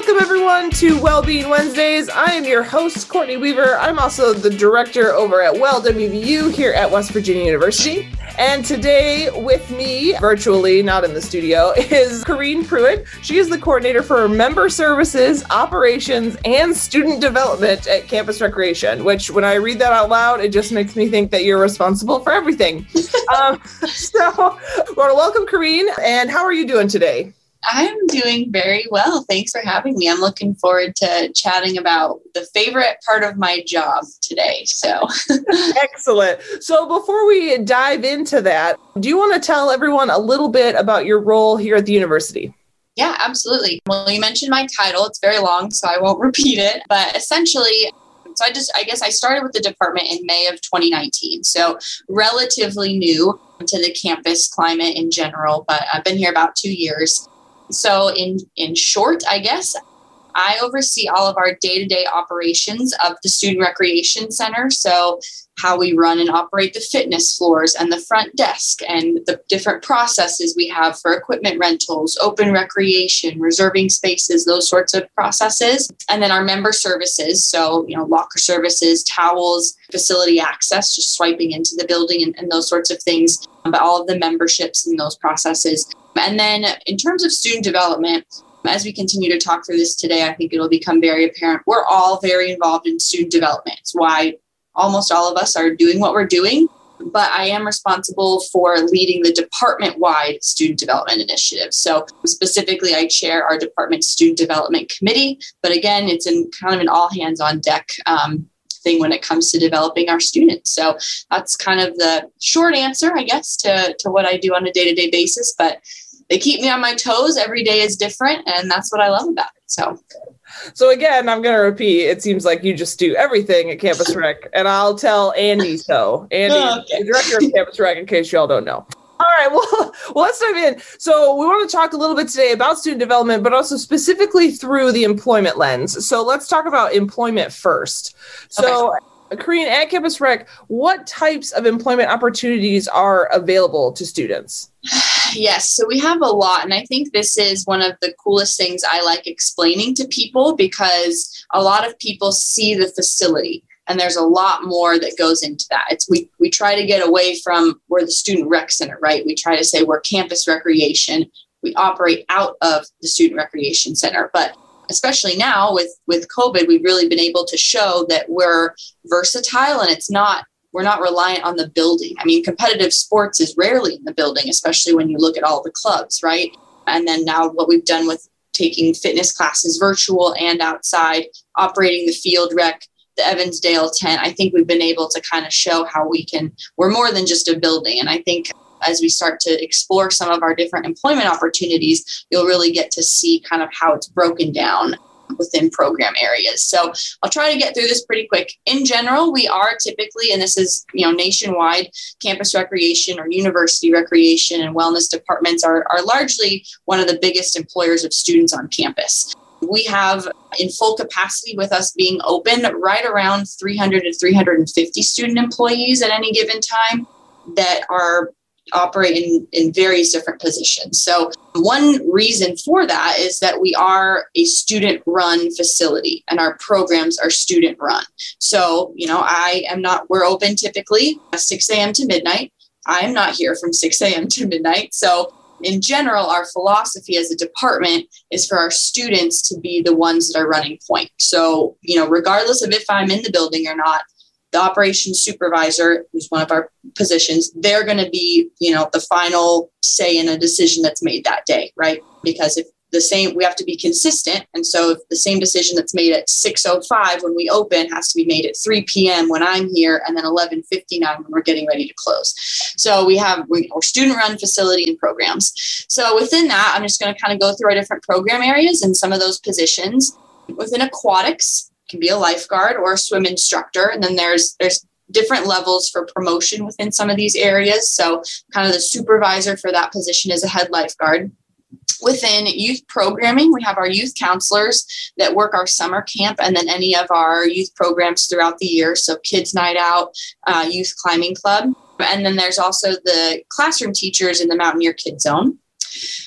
Welcome, everyone, to Wellbeing Wednesdays. I am your host, Courtney Weaver. I'm also the director over at Well WVU here at West Virginia University. And today, with me, virtually, not in the studio, is Corrine Pruitt. She is the coordinator for member services, operations, and student development at Campus Recreation, which, when I read that out loud, it just makes me think that you're responsible for everything. um, so, I want to welcome Corrine. And how are you doing today? I'm doing very well. Thanks for having me. I'm looking forward to chatting about the favorite part of my job today. So, excellent. So, before we dive into that, do you want to tell everyone a little bit about your role here at the university? Yeah, absolutely. Well, you mentioned my title. It's very long, so I won't repeat it. But essentially, so I just, I guess I started with the department in May of 2019. So, relatively new to the campus climate in general, but I've been here about two years. So, in in short, I guess I oversee all of our day to day operations of the Student Recreation Center. So, how we run and operate the fitness floors and the front desk and the different processes we have for equipment rentals, open recreation, reserving spaces, those sorts of processes. And then our member services. So, you know, locker services, towels, facility access, just swiping into the building and, and those sorts of things. But all of the memberships and those processes. And then in terms of student development, as we continue to talk through this today, I think it'll become very apparent. We're all very involved in student development. It's why almost all of us are doing what we're doing. But I am responsible for leading the department wide student development initiative. So, specifically, I chair our department student development committee. But again, it's in kind of an all hands on deck um, thing when it comes to developing our students. So that's kind of the short answer, I guess, to, to what I do on a day to day basis. But they keep me on my toes. Every day is different, and that's what I love about it. So, so again, I'm going to repeat. It seems like you just do everything at Campus Rec, and I'll tell Andy so. Andy, okay. the director of Campus Rec, in case y'all don't know. All right, well, well, let's dive in. So, we want to talk a little bit today about student development, but also specifically through the employment lens. So, let's talk about employment first. So, okay. Corrine, at Campus Rec, what types of employment opportunities are available to students? Yes, so we have a lot. And I think this is one of the coolest things I like explaining to people because a lot of people see the facility and there's a lot more that goes into that. It's we we try to get away from we're the student rec center, right? We try to say we're campus recreation. We operate out of the student recreation center, but especially now with with covid we've really been able to show that we're versatile and it's not we're not reliant on the building. I mean competitive sports is rarely in the building especially when you look at all the clubs right? And then now what we've done with taking fitness classes virtual and outside operating the field rec the evansdale tent i think we've been able to kind of show how we can we're more than just a building. And i think as we start to explore some of our different employment opportunities, you'll really get to see kind of how it's broken down within program areas. So I'll try to get through this pretty quick. In general, we are typically, and this is you know nationwide, campus recreation or university recreation and wellness departments are, are largely one of the biggest employers of students on campus. We have in full capacity with us being open right around 300 to 350 student employees at any given time that are operate in, in various different positions. So, one reason for that is that we are a student run facility and our programs are student run. So, you know, I am not, we're open typically 6 a.m. to midnight. I am not here from 6 a.m. to midnight. So, in general, our philosophy as a department is for our students to be the ones that are running point. So, you know, regardless of if I'm in the building or not, the operations supervisor, who's one of our positions, they're going to be, you know, the final say in a decision that's made that day, right? Because if the same, we have to be consistent. And so if the same decision that's made at 6.05 when we open has to be made at 3 p.m. when I'm here and then 11.59 when we're getting ready to close. So we have our student run facility and programs. So within that, I'm just going to kind of go through our different program areas and some of those positions. Within aquatics, can be a lifeguard or a swim instructor. And then there's there's different levels for promotion within some of these areas. So kind of the supervisor for that position is a head lifeguard. Within youth programming we have our youth counselors that work our summer camp and then any of our youth programs throughout the year. So kids night out uh, youth climbing club. And then there's also the classroom teachers in the mountaineer kid zone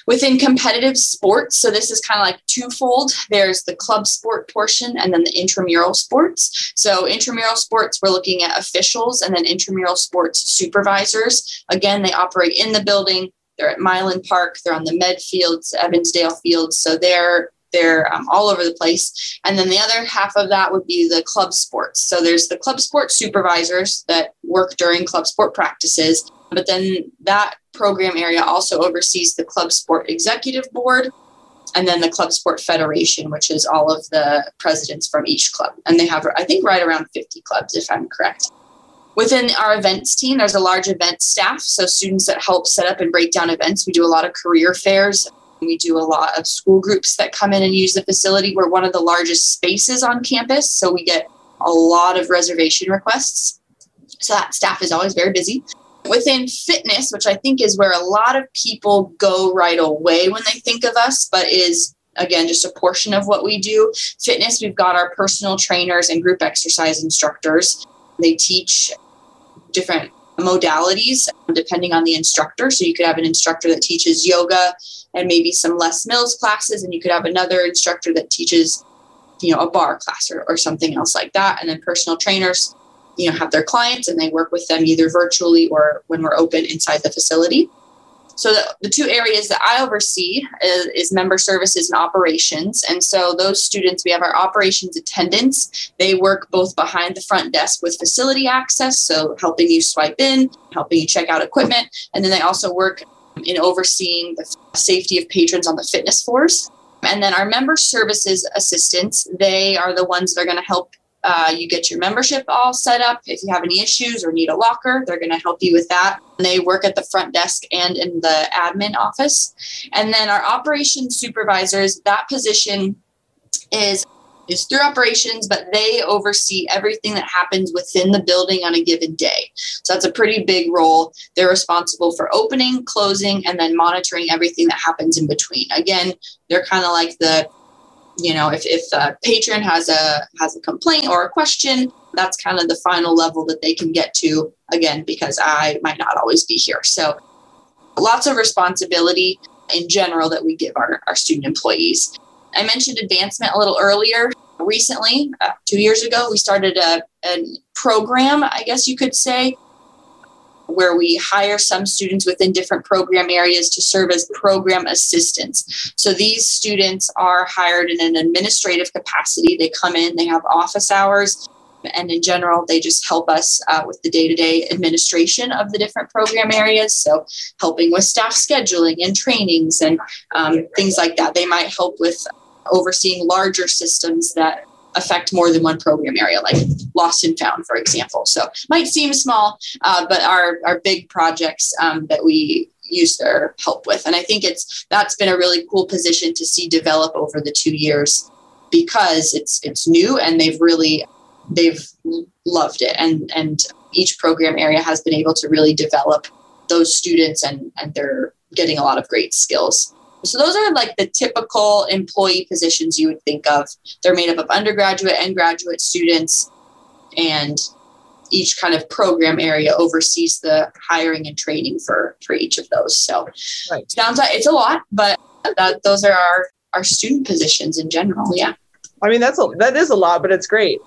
Within competitive sports, so this is kind of like twofold. There's the club sport portion and then the intramural sports. So, intramural sports, we're looking at officials and then intramural sports supervisors. Again, they operate in the building. They're at Mylan Park. They're on the Med Fields, Evansdale Fields. So they're they're um, all over the place. And then the other half of that would be the club sports. So there's the club sports supervisors that work during club sport practices. But then that program area also oversees the club sport executive board and then the club sport federation which is all of the presidents from each club. And they have i think right around 50 clubs if i'm correct. Within our events team there's a large event staff so students that help set up and break down events. We do a lot of career fairs. We do a lot of school groups that come in and use the facility. We're one of the largest spaces on campus so we get a lot of reservation requests. So that staff is always very busy within fitness, which I think is where a lot of people go right away when they think of us, but is again just a portion of what we do. Fitness, we've got our personal trainers and group exercise instructors. They teach different modalities um, depending on the instructor. So you could have an instructor that teaches yoga and maybe some Les Mills classes, and you could have another instructor that teaches, you know, a bar class or, or something else like that. And then personal trainers you know have their clients and they work with them either virtually or when we're open inside the facility. So the, the two areas that i oversee is, is, member services and operations. And so those students we have our operations attendants. They work both behind the front desk with facility access so helping you swipe in helping you check out equipment. And then they also work in overseeing the safety of patrons on the fitness floors. And then our member services assistants they are the ones that are going to help uh, you get your membership all set up. If you have any issues or need a locker, they're going to help you with that. And they work at the front desk and in the admin office. And then our operations supervisors, that position is is through operations, but they oversee everything that happens within the building on a given day. So that's a pretty big role. They're responsible for opening, closing, and then monitoring everything that happens in between. Again, they're kind of like the you know if, if a patron has a has a complaint or a question that's kind of the final level that they can get to again because i might not always be here. So lots of responsibility in general that we give our, our student employees. I mentioned advancement a little earlier. Recently uh, two years ago we started a, a program i guess you could say where we hire some students within different program areas to serve as program assistants. So these students are hired in an administrative capacity. They come in, they have office hours, and in general, they just help us uh, with the day to day administration of the different program areas. So, helping with staff scheduling and trainings and um, things like that. They might help with overseeing larger systems that affect more than one program area, like Lost and Found, for example. So might seem small, uh, but our our big projects um, that we use their help with, and I think it's that's been a really cool position to see develop over the two years because it's it's new and they've really they've loved it. And and each program area has been able to really develop those students and and they're getting a lot of great skills so those are like the typical employee positions you would think of. They're made up of undergraduate and graduate students, and each kind of program area oversees the hiring and training for for each of those. So right. sounds like it's a lot, but that, those are our our student positions in general. Yeah. I mean that's a that is a lot, but it's great.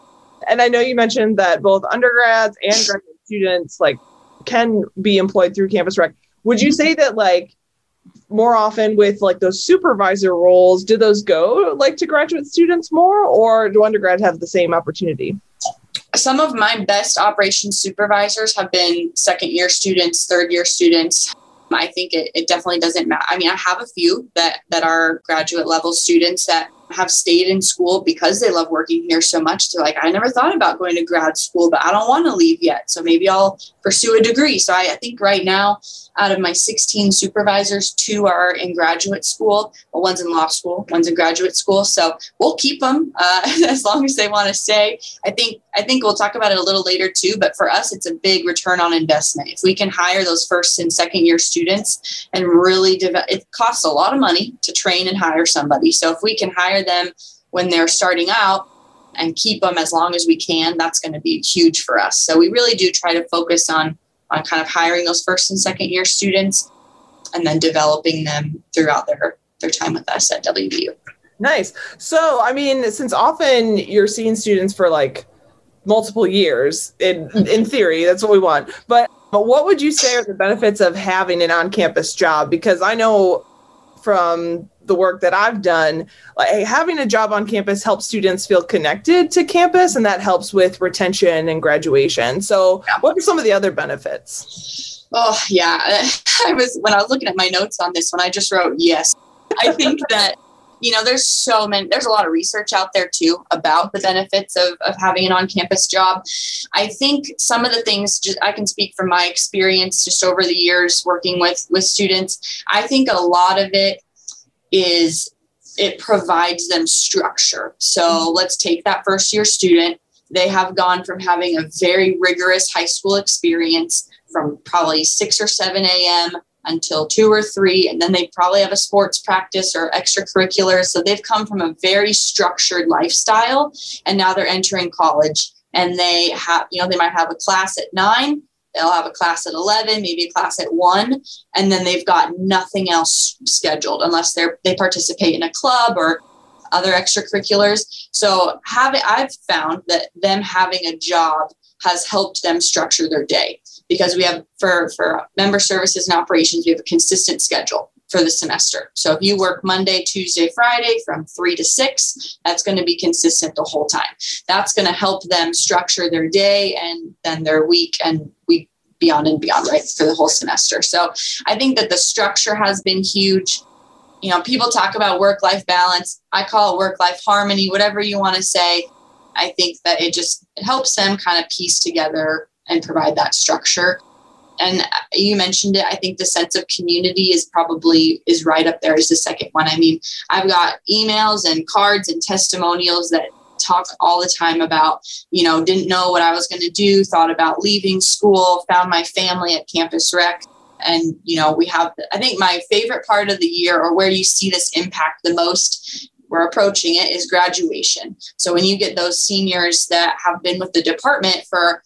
And I know you mentioned that both undergrads and graduate students like can be employed through Campus Rec. Would you mm-hmm. say that like more often with like those supervisor roles do those go like to graduate students more or do undergrads have the same opportunity? Some of my best operations supervisors have been second year students third year students. I think it, it definitely doesn't matter i mean i have a few that that are graduate level students that have stayed in school because they love working here so much. They're like, I never thought about going to grad school, but I don't want to leave yet. So maybe I'll pursue a degree. So I, I think right now, out of my 16 supervisors, two are in graduate school. Well, one's in law school, one's in graduate school. So we'll keep them uh, as long as they want to stay. I think I think we'll talk about it a little later too. But for us, it's a big return on investment. If we can hire those first and second year students and really develop, it costs a lot of money to train and hire somebody. So if we can hire hire them when they're starting out and keep them as long as we can, that's going to be huge for us. So we really do try to focus on on kind of hiring those first and second year students. and then developing them throughout their their time with us at WVU. Nice. So, I mean, since often you're seeing students for like multiple years, in in theory, that's what we want. But but what would you say are the benefits of having an on-campus job? Because I know from the work that I've done, like having a job on campus helps students feel connected to campus, and that helps with retention and graduation. So, yeah. what are some of the other benefits? Oh yeah, I was when I was looking at my notes on this one, I just wrote yes. I think that you know there's so many there's a lot of research out there too about the benefits of, of having an on-campus job. I think some of the things just i can speak from my experience just over the years working with with students. I think a lot of it is it provides them structure. So let's take that first year student. They have gone from having a very rigorous high school experience from probably 6 or 7 a.m until two or three, and then they probably have a sports practice or extracurriculars. So they've come from a very structured lifestyle, and now they're entering college. And they have, you know, they might have a class at nine, they'll have a class at 11 maybe a class at 1 and then they've got nothing else scheduled unless they're they participate in a club or other extracurriculars so having i've found that them having a job has helped them structure their day because we have for for member services and operations we have a consistent schedule for the semester. So if you work Monday, Tuesday, Friday from 3 to 6, that's going to be consistent the whole time. That's going to help them structure their day and then their week and week beyond and beyond, right, for the whole semester. So I think that the structure has been huge. You know, people talk about work life balance. I call it work life harmony, whatever you want to say. I think that it just it helps them kind of piece together and provide that structure. And you mentioned it i think the sense of community is probably is right up there as the second one. I mean i've got emails and cards and testimonials that talk all the time about you know didn't know what i was going to do thought about leaving school found my family at campus rec. And you know we have i think my favorite part of the year or where you see this impact the most we're approaching it is graduation so when you get those seniors that have been with the department for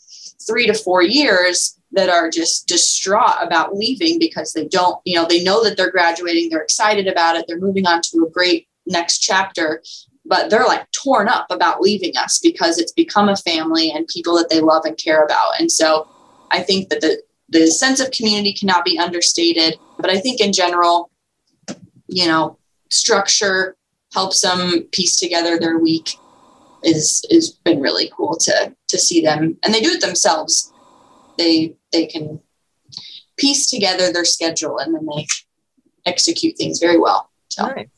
three to four years that are just distraught about leaving because they don't, you know, they know that they're graduating, they're excited about it, they're moving on to a great next chapter, but they're like torn up about leaving us because it's become a family and people that they love and care about. And so I think that the the sense of community cannot be understated, but I think in general, you know, structure helps them piece together their week is is been really cool to to see them and they do it themselves they they can piece together their schedule and then they execute things very well so. Right.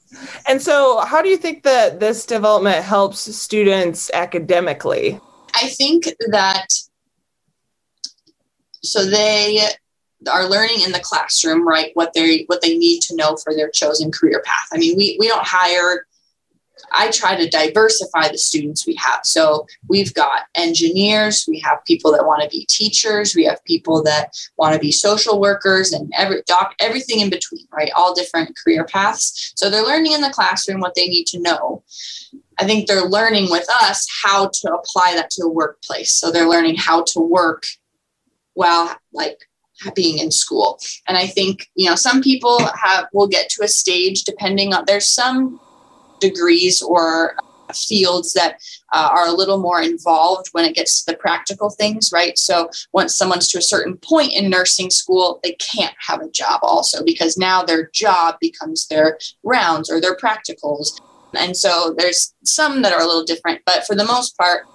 and so how do you think that this development helps students academically i think that so they are learning in the classroom right what they what they need to know for their chosen career path i mean we we don't hire I try to diversify the students we have. So we've got engineers, we have people that want to be teachers, we have people that want to be social workers, and every doc, everything in between, right? All different career paths. So they're learning in the classroom what they need to know. I think they're learning with us how to apply that to the workplace. So they're learning how to work while like being in school. And I think, you know, some people have will get to a stage depending on there's some degrees or fields that uh, are a little more involved when it gets to the practical things, right? So once someone's to a certain point in nursing school, they can't have a job also because now their job becomes their rounds or their practicals. And so there's some that are a little different, but for the most part,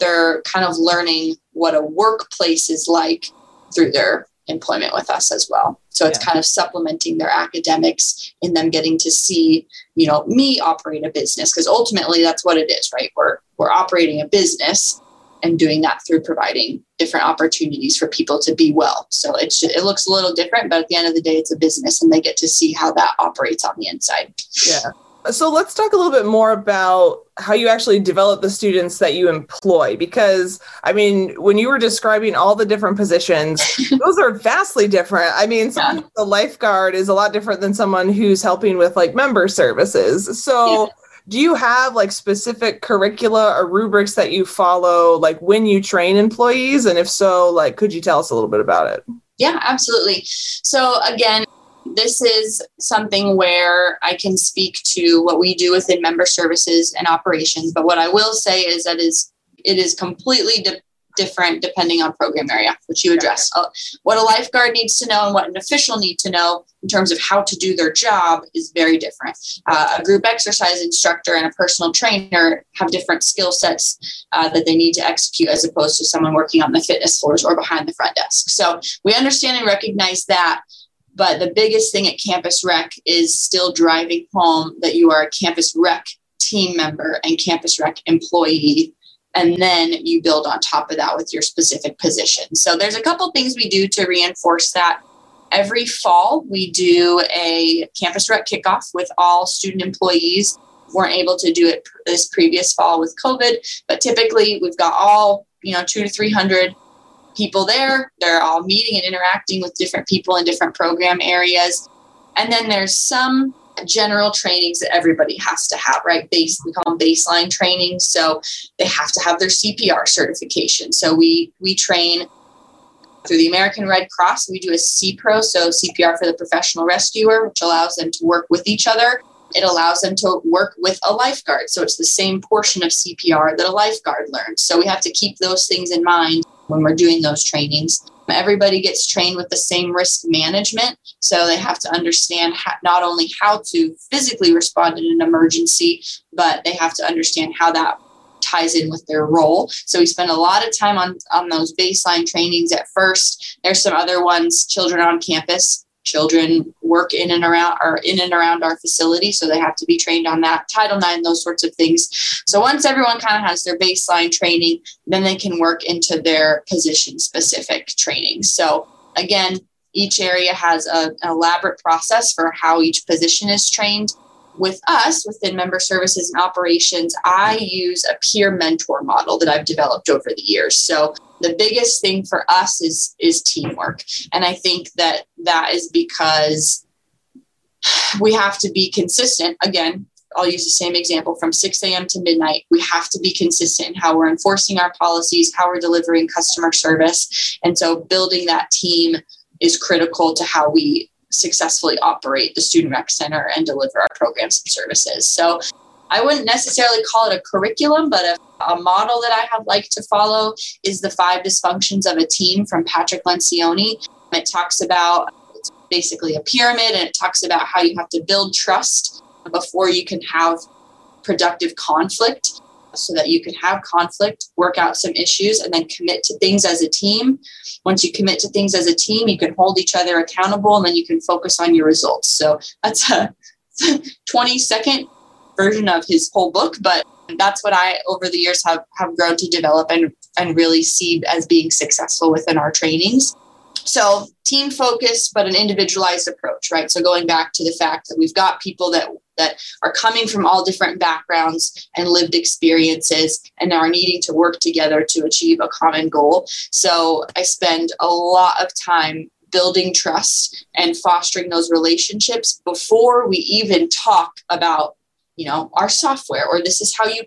they're kind of learning what a workplace is like through their employment with us as well. So it's yeah. kind of supplementing their academics in them getting to see, you know, me operate a business because ultimately that's what it is, right? We're we're operating a business and doing that through providing different opportunities for people to be well. So it's it looks a little different, but at the end of the day, it's a business, and they get to see how that operates on the inside. Yeah. So let's talk a little bit more about how you actually develop the students that you employ. Because, I mean, when you were describing all the different positions, those are vastly different. I mean, yeah. the lifeguard is a lot different than someone who's helping with like member services. So, yeah. do you have like specific curricula or rubrics that you follow, like when you train employees? And if so, like, could you tell us a little bit about it? Yeah, absolutely. So, again, this is something where I can speak to what we do within member services and operations. But what I will say is that is it is completely de- different depending on program area, which you addressed. Uh, what a lifeguard needs to know and what an official need to know in terms of how to do their job is very different. Uh, a group exercise instructor and a personal trainer have different skill sets uh, that they need to execute as opposed to someone working on the fitness floors or behind the front desk. So we understand and recognize that. But the biggest thing at Campus Rec is still driving home that you are a Campus Rec team member and Campus Rec employee and then you build on top of that with your specific position. So there's a couple things we do to reinforce that. Every fall, we do a campus rec kickoff with all student employees. weren't able to do it this previous fall with COVID, but typically we've got all you know two to three hundred people there. They're all meeting and interacting with different people in different program areas, and then there's some general trainings that everybody has to have, right? Base, we call them baseline training. So they have to have their CPR certification. So we we train through the American Red Cross. We do a CPRO, so CPR for the professional rescuer, which allows them to work with each other. It allows them to work with a lifeguard. So it's the same portion of CPR that a lifeguard learns. So we have to keep those things in mind when we're doing those trainings. Everybody gets trained with the same risk management. So they have to understand how, not only how to physically respond in an emergency, but they have to understand how that ties in with their role. So we spend a lot of time on, on those baseline trainings at first. There's some other ones, children on campus children work in and around or in and around our facility so they have to be trained on that title ix those sorts of things. So once everyone kind of has their baseline training then they can work into their position specific training. So again each area has a, an elaborate process for how each position is trained. With us within member services and operations i use a peer mentor model that i've developed over the years. So the biggest thing for us is is teamwork and i think that that is because we have to be consistent again I'll use the same example from 6 a.m. to midnight. We have to be consistent in how we're enforcing our policies, how we're delivering customer service. And so building that team is critical to how we successfully operate the Student Rec Center and deliver our programs and services. So I wouldn't necessarily call it a curriculum, but a, a model that I have liked to follow is the five dysfunctions of a team from Patrick Lencioni. It talks about it's basically a pyramid and it talks about how you have to build trust before you can have productive conflict so that you can have conflict, work out some issues, and then commit to things as a team. Once you commit to things as a team, you can hold each other accountable and then you can focus on your results. So that's a 20 second version of his whole book, but that's what I over the years have have grown to develop and and really see as being successful within our trainings. So team focus, but an individualized approach, right? So going back to the fact that we've got people that that are coming from all different backgrounds and lived experiences and are needing to work together to achieve a common goal. So I spend a lot of time building trust and fostering those relationships before we even talk about you know, our software, or this is how you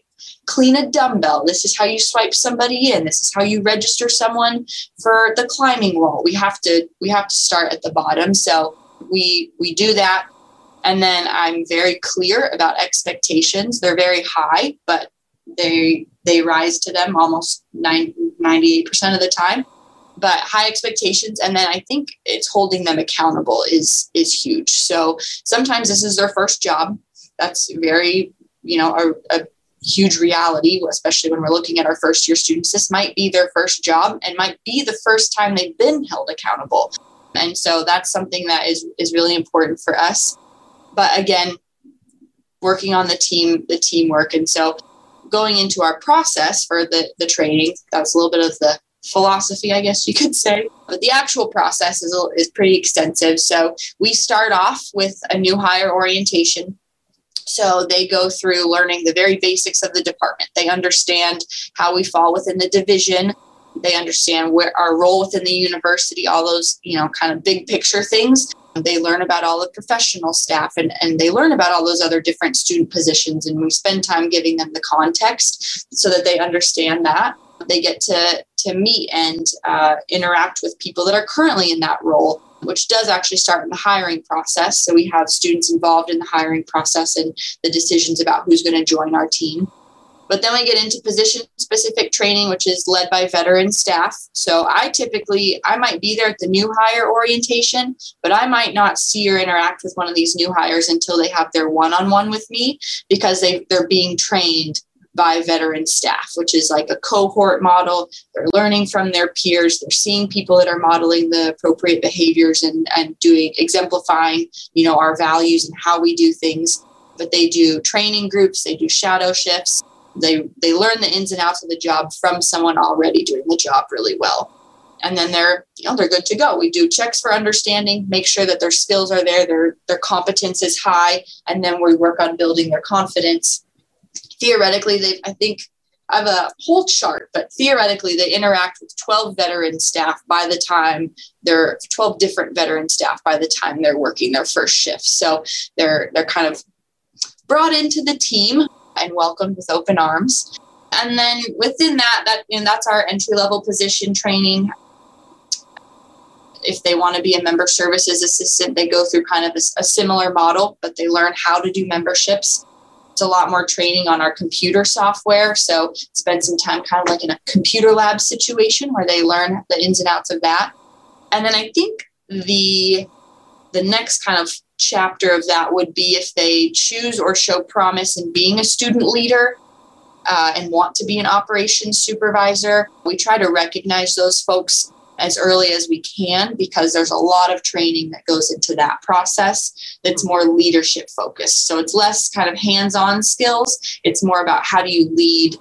clean a dumbbell. This is how you swipe somebody in. This is how you register someone for the climbing wall. We have to we have to start at the bottom. So we we do that. And then I'm very clear about expectations. They're very high, but they they rise to them almost 98% of the time but high expectations and then i think it's holding them accountable is is huge so sometimes this is their first job that's very, you know, a, a huge reality, especially when we're looking at our first year students. This might be their first job and might be the first time they've been held accountable. And so that's something that is is really important for us. But again, working on the team, the teamwork. And so going into our process for the, the training, that's a little bit of the philosophy, I guess you could say. But the actual process is, is pretty extensive. So we start off with a new hire orientation so they go through learning the very basics of the department. They understand how we fall within the division. They understand where our role within the university, all those, you know, kind of big picture things. They learn about all the professional staff and, and they learn about all those other different student positions. And we spend time giving them the context so that they understand that. They get to, to meet and uh, interact with people that are currently in that role which does actually start in the hiring process. So we have students involved in the hiring process and the decisions about who's going to join our team. But then we get into position specific training, which is led by veteran staff. So I typically, I might be there at the new hire orientation, but I might not see or interact with one of these new hires until they have their one on one with me because they, they're being trained by veteran staff, which is like a cohort model. They're learning from their peers. They're seeing people that are modeling the appropriate behaviors and, and doing exemplifying, you know, our values and how we do things. But they do training groups, they do shadow shifts. They they learn the ins and outs of the job from someone already doing the job really well. And then they're, you know, they're good to go. We do checks for understanding, make sure that their skills are there, their their competence is high, and then we work on building their confidence theoretically, they I think I have a whole chart, but theoretically, they interact with 12 veteran staff by the time they're 12 different veteran staff by the time they're working their first shift. So they're they're kind of brought into the team and welcomed with open arms. And then within that, that know, that's our entry level position training. If they want to be a member services assistant, they go through kind of a, a similar model, but they learn how to do memberships it's a lot more training on our computer software. So spend some time kind of like in a computer lab situation where they learn the ins and outs of that. And then I think the the next kind of chapter of that would be if they choose or show promise in being a student leader uh, and want to be an operations supervisor. We try to recognize those folks as early as we can because there's a lot of training that goes into that process that's more leadership focused. So it's less kind of hands on skills, it's more about how do you lead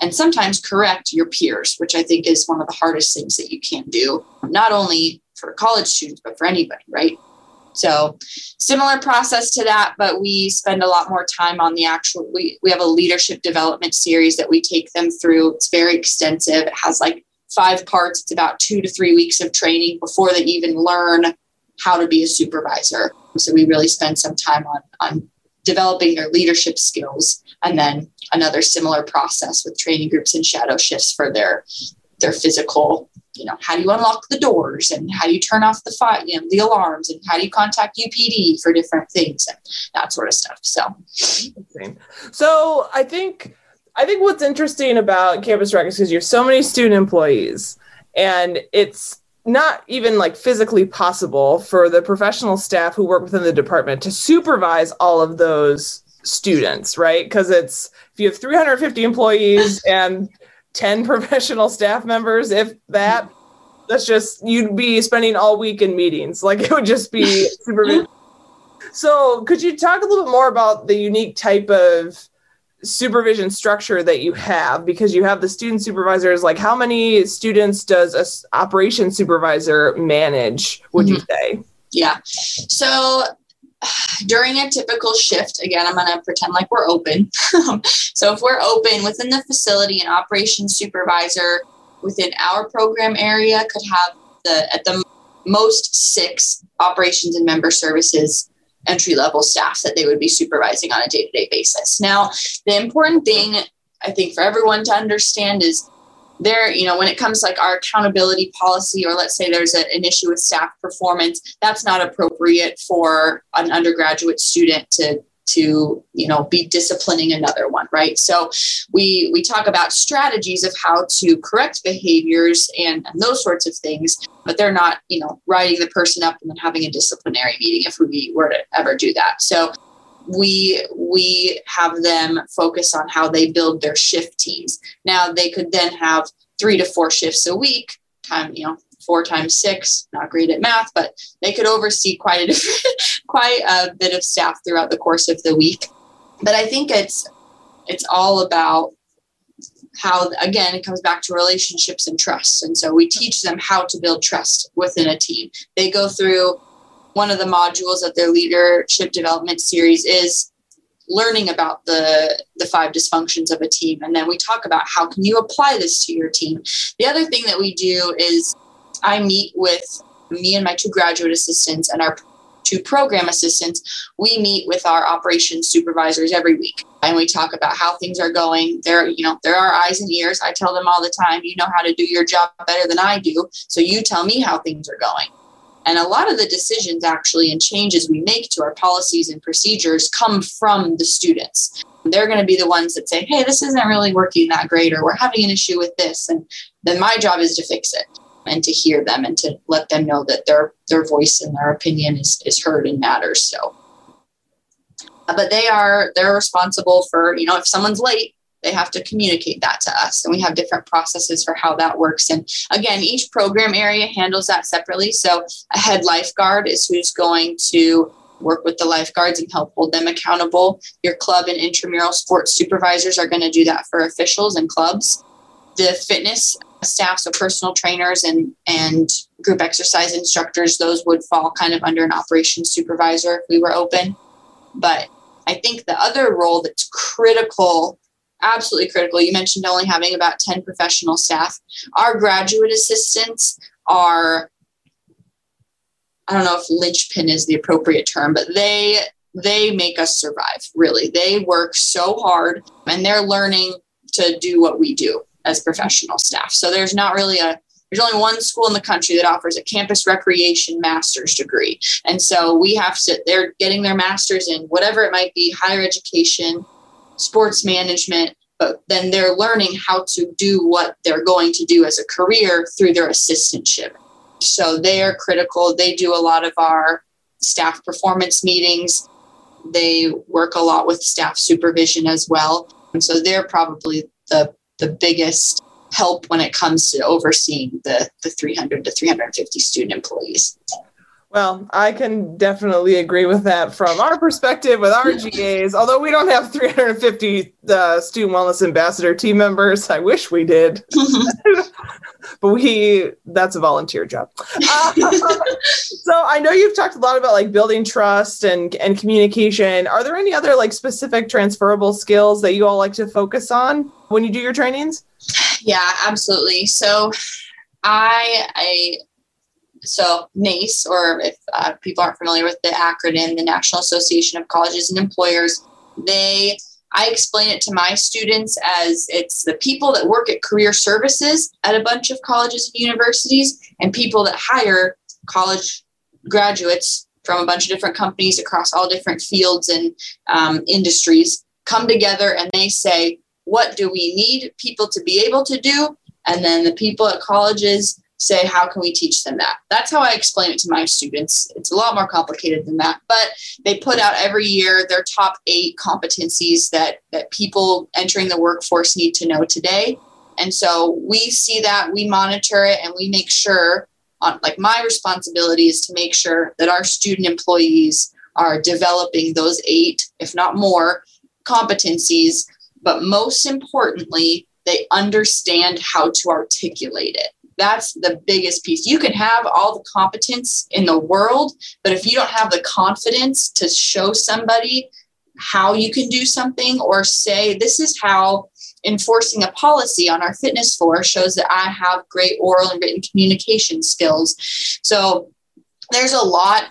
and sometimes correct your peers, which I think is one of the hardest things that you can do, not only for college students, but for anybody, right? So similar process to that, but we spend a lot more time on the actual we we have a leadership development series that we take them through. It's very extensive. It has like five parts. It's about two to three weeks of training before they even learn how to be a supervisor. So we really spend some time on, on developing their leadership skills and then another similar process with training groups and shadow shifts for their their physical you know how do you unlock the doors and how do you turn off the fire you know the alarms and how do you contact upd for different things and that sort of stuff so so i think I think what's interesting about Campus Records is because you have so many student employees, and it's not even like physically possible for the professional staff who work within the department to supervise all of those students, right? Because it's if you have 350 employees and 10 professional staff members, if that, that's just you'd be spending all week in meetings. Like it would just be super. so, could you talk a little bit more about the unique type of supervision structure that you have because you have the student supervisors like how many students does a operation supervisor manage would mm-hmm. you say? Yeah. So during a typical shift again i'm going to pretend like we're open. So if we're open within the facility an operations supervisor within our program area could have the at the most six operations and member services entry level staff that they would be supervising on a day to day basis. Now, the important thing I think for everyone to understand is there, you know, when it comes like our accountability policy, or let's say there's a, an issue with staff performance, that's not appropriate for an undergraduate student to to you know be disciplining another one right? So we we talk about strategies of how to correct behaviors and, and those sorts of things but they're not you know writing the person up and then having a disciplinary meeting if we were to ever do that. So we we have them focus on how they build their shift teams. Now they could then have three to four shifts a week time you know four times six, not great at math, but they could oversee quite a quite a bit of staff throughout the course of the week. But I think it's it's all about how again it comes back to relationships and trust. And so we teach them how to build trust within a team. They go through one of the modules of their leadership development series is learning about the the five dysfunctions of a team and then we talk about how can you apply this to your team the other thing that we do is I meet with me and my two graduate assistants and our two program assistants. We meet with our operations supervisors every week and we talk about how things are going. There, you know, there are eyes and ears. I tell them all the time, you know how to do your job better than I do. So you tell me how things are going. And a lot of the decisions actually and changes we make to our policies and procedures come from the students. They're going to be the ones that say, hey, this isn't really working that great, or we're having an issue with this. And then my job is to fix it and to hear them and to let them know that their their voice and their opinion is, is heard and matters. So but they are they're responsible for, you know, if someone's late, they have to communicate that to us and we have different processes for how that works and again each program area handles that separately so a head lifeguard is who's going to work with the lifeguards and help hold them accountable your club and intramural sports supervisors are going to do that for officials and clubs the fitness staff so personal trainers and and group exercise instructors those would fall kind of under an operations supervisor if we were open but i think the other role that's critical absolutely critical. You mentioned only having about 10 professional staff. Our graduate assistants are, I don't know if linchpin is the appropriate term, but they they make us survive really they work so hard and they're learning to do what we do as professional staff so there's not really a there's only one school in the country that offers a campus recreation master's degree and so we have to they're getting their master's in whatever it might be higher education sports management, but then they're learning how to do what they're going to do as a career through their assistantship. So they are critical. They do a lot of our staff performance meetings. They work a lot with staff supervision as well. And so they're probably the, the biggest help when it comes to overseeing the, the 300 to 350 student employees. Well, I can definitely agree with that from our perspective with our GAs. Although we don't have 350 uh, student wellness ambassador team members, I wish we did. but we that's a volunteer job. Uh, so I know you've talked a lot about like building trust and and communication. Are there any other like specific transferable skills that you all like to focus on when you do your trainings? Yeah, absolutely. So I I so NACE, or if uh, people aren't familiar with the acronym, the National Association of Colleges and Employers, they I explain it to my students as it's the people that work at career services at a bunch of colleges and universities, and people that hire college graduates from a bunch of different companies across all different fields and um, industries come together and they say, What do we need people to be able to do? And then the people at colleges say how can we teach them that? That's how i explain it to my students. It's a lot more complicated than that but they put out every year their top eight competencies that that people entering the workforce need to know today. And so we see that we monitor it and we make sure on like my responsibility is to make sure that our student employees are developing those eight if not more competencies but most importantly they understand how to articulate it that's the biggest piece. You can have all the competence in the world, but if you don't have the confidence to show somebody how you can do something or say, this is how enforcing a policy on our fitness floor shows that I have great oral and written communication skills. So there's a lot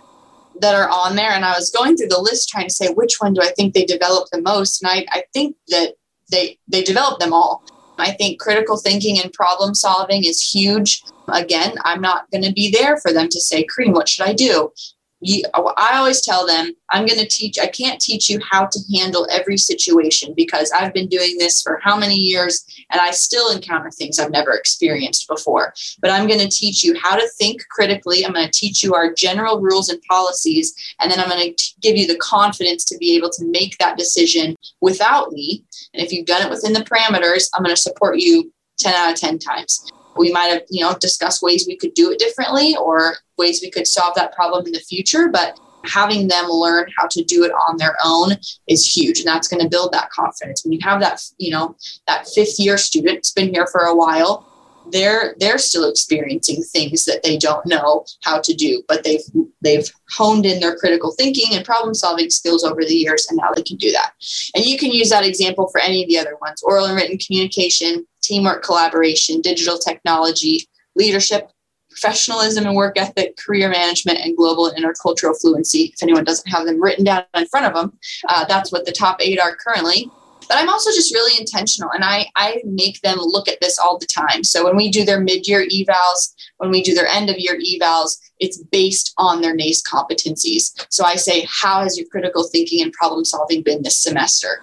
that are on there. And I was going through the list trying to say which one do I think they develop the most. And I, I think that they they develop them all. I think critical thinking and problem solving is huge. Again, I'm not going to be there for them to say, Corrine, what should I do? You, I always tell them, I'm going to teach, I can't teach you how to handle every situation because I've been doing this for how many years and I still encounter things I've never experienced before. But I'm going to teach you how to think critically. I'm going to teach you our general rules and policies. And then I'm going to give you the confidence to be able to make that decision without me. And if you've done it within the parameters, I'm going to support you 10 out of 10 times we might have you know discussed ways we could do it differently or ways we could solve that problem in the future but having them learn how to do it on their own is huge and that's going to build that confidence. When you have that you know that fifth year student it's been here for a while they're they're still experiencing things that they don't know how to do but they've they've honed in their critical thinking and problem solving skills over the years and now they can do that. And you can use that example for any of the other ones oral and written communication teamwork collaboration digital technology leadership professionalism and work ethic career management and global and intercultural fluency if anyone doesn't have them written down in front of them uh, that's what the top eight are currently but I'm also just really intentional and I, I make them look at this all the time. So when we do their mid-year evals, when we do their end of year evals, it's based on their NACE competencies. So I say, how has your critical thinking and problem solving been this semester?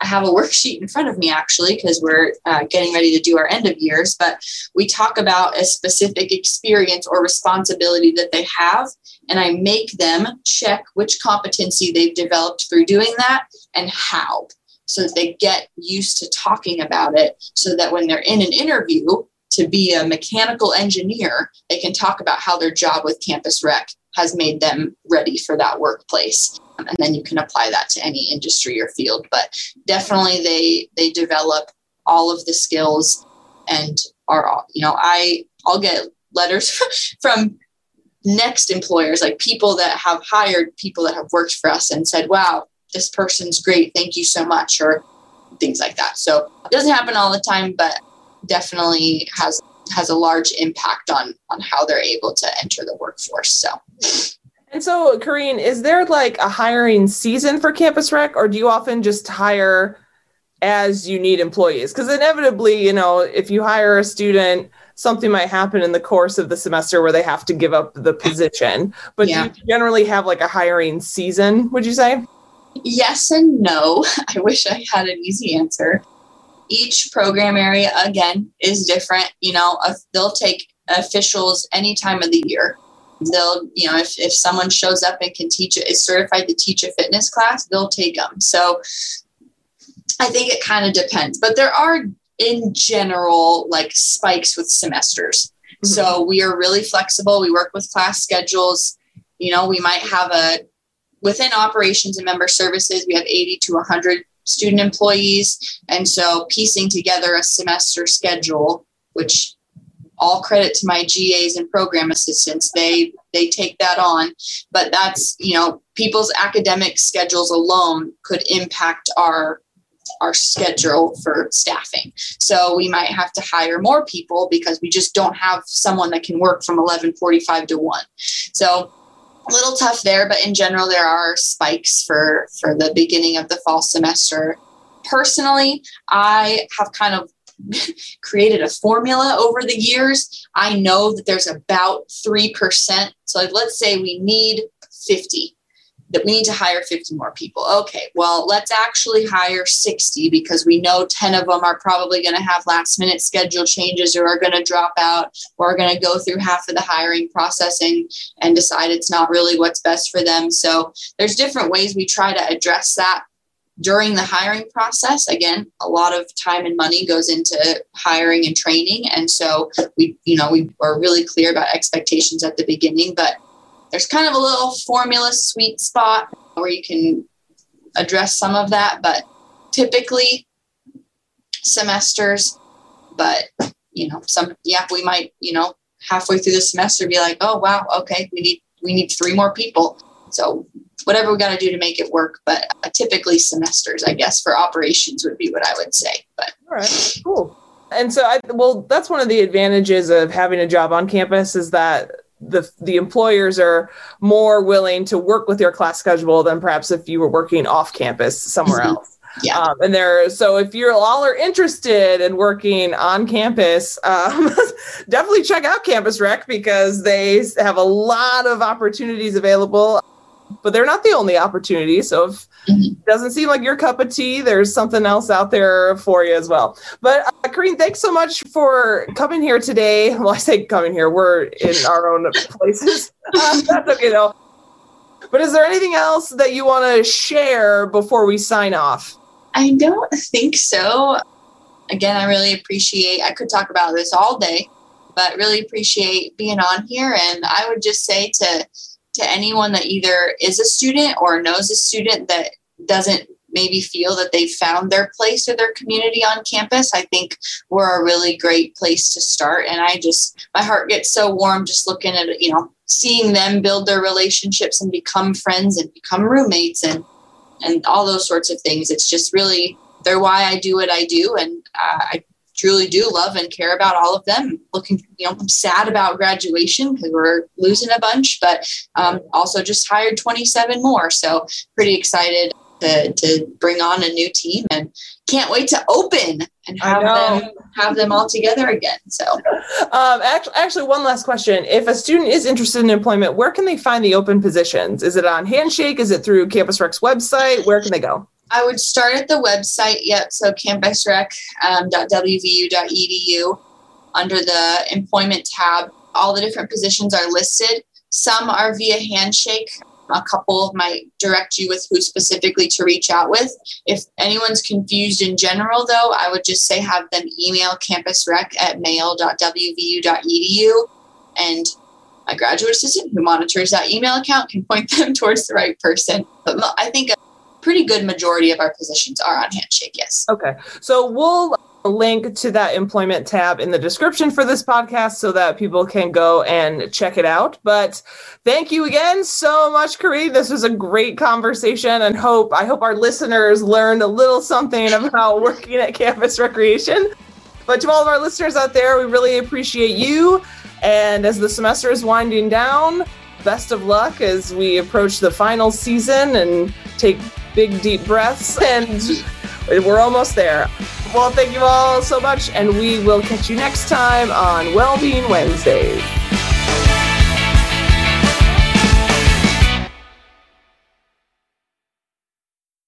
I have a worksheet in front of me actually because we're uh, getting ready to do our end of years, but we talk about a specific experience or responsibility that they have. And I make them check which competency they've developed through doing that and how so that they get used to talking about it so that when they're in an interview to be a mechanical engineer, they can talk about how their job with Campus Rec has made them ready for that workplace. And then you can apply that to any industry or field. But definitely they they develop all of the skills and are you know, I I'll get letters from next employers, like people that have hired people that have worked for us and said, wow, this person's great. Thank you so much, or things like that. So it doesn't happen all the time, but definitely has has a large impact on on how they're able to enter the workforce. So and so Corrine, is there like a hiring season for campus rec or do you often just hire as you need employees? Because inevitably, you know, if you hire a student, something might happen in the course of the semester where they have to give up the position. But yeah. do you generally have like a hiring season, would you say? Yes and no. I wish I had an easy answer. Each program area, again, is different. You know, they'll take officials any time of the year. They'll, you know, if, if someone shows up and can teach it, is certified to teach a fitness class, they'll take them. So I think it kind of depends. But there are, in general, like spikes with semesters. Mm-hmm. So we are really flexible. We work with class schedules. You know, we might have a within operations and member services, we have 80 to 100 student employees. And so piecing together a semester schedule, which all credit to my GAs and program assistants, they they take that on. But that's, you know, people's academic schedules alone could impact our our schedule for staffing. So we might have to hire more people because we just don't have someone that can work from 11:45 to 1. So a little tough there, but in general, there are spikes for for the beginning of the fall semester. Personally, I have kind of created a formula over the years. I know that there's about 3%. So like, let's say we need 50 that we need to hire 50 more people. Okay, well, let's actually hire 60 because we know 10 of them are probably going to have last minute schedule changes or are going to drop out or are going to go through half of the hiring process and, and decide it's not really what's best for them. So there's different ways we try to address that during the hiring process again a lot of time and money goes into hiring and training and so we you know we are really clear about expectations at the beginning but there's kind of a little formula sweet spot where you can address some of that, but typically semesters, but you know, some yeah, we might, you know, halfway through the semester be like, oh wow, okay, we need we need three more people. So whatever we got to do to make it work, but uh, typically semesters, I guess, for operations would be what I would say. But all right, cool. And so I well, that's one of the advantages of having a job on campus is that the the employers are more willing to work with your class schedule than perhaps if you were working off campus somewhere mm-hmm. else. Yeah. Um, and there, so if you're all are interested in working on campus, um, definitely check out Campus Rec because they have a lot of opportunities available but they're not the only opportunity. So if mm-hmm. doesn't seem like your cup of tea, there's something else out there for you as well. But uh, Corrine, thanks so much for coming here today. Well, I say coming here, we're in our own places. Uh, that's okay though. But is there anything else that you want to share before we sign off? I don't think so. Again, I really appreciate, I could talk about this all day, but really appreciate being on here. And I would just say to to anyone that either is a student or knows a student that doesn't maybe feel that they've found their place or their community on campus, I think we're a really great place to start. And I just, my heart gets so warm just looking at, you know, seeing them build their relationships and become friends and become roommates and, and all those sorts of things. It's just really, they're why I do what I do. And uh, I truly do love and care about all of them. Looking, you know, I'm sad about graduation because we're losing a bunch, but um, also just hired 27 more. So pretty excited to, to bring on a new team and can't wait to open and have them have them all together again. So, um, actually, actually, one last question: If a student is interested in employment, where can they find the open positions? Is it on Handshake? Is it through Campus Rec's website? Where can they go? I would start at the website. Yep, so campusrec.wvu.edu um, under the employment tab. All the different positions are listed. Some are via Handshake a couple might direct you with who specifically to reach out with. If anyone's confused in general, though, I would just say have them email campusrec at mail.wvu.edu and my graduate assistant who monitors that email account can point them towards the right person. But I think pretty good majority of our positions are on Handshake, yes. Okay. So we'll link to that employment tab in the description for this podcast so that people can go and check it out. But thank you again so much, Corrine. This was a great conversation and hope I hope our listeners learned a little something about working at campus recreation. But to all of our listeners out there, we really appreciate you. And as the semester is winding down, best of luck as we approach the final season and take big deep breaths and we're almost there. Well, thank you all so much, and we will catch you next time on Wellbeing Wednesdays.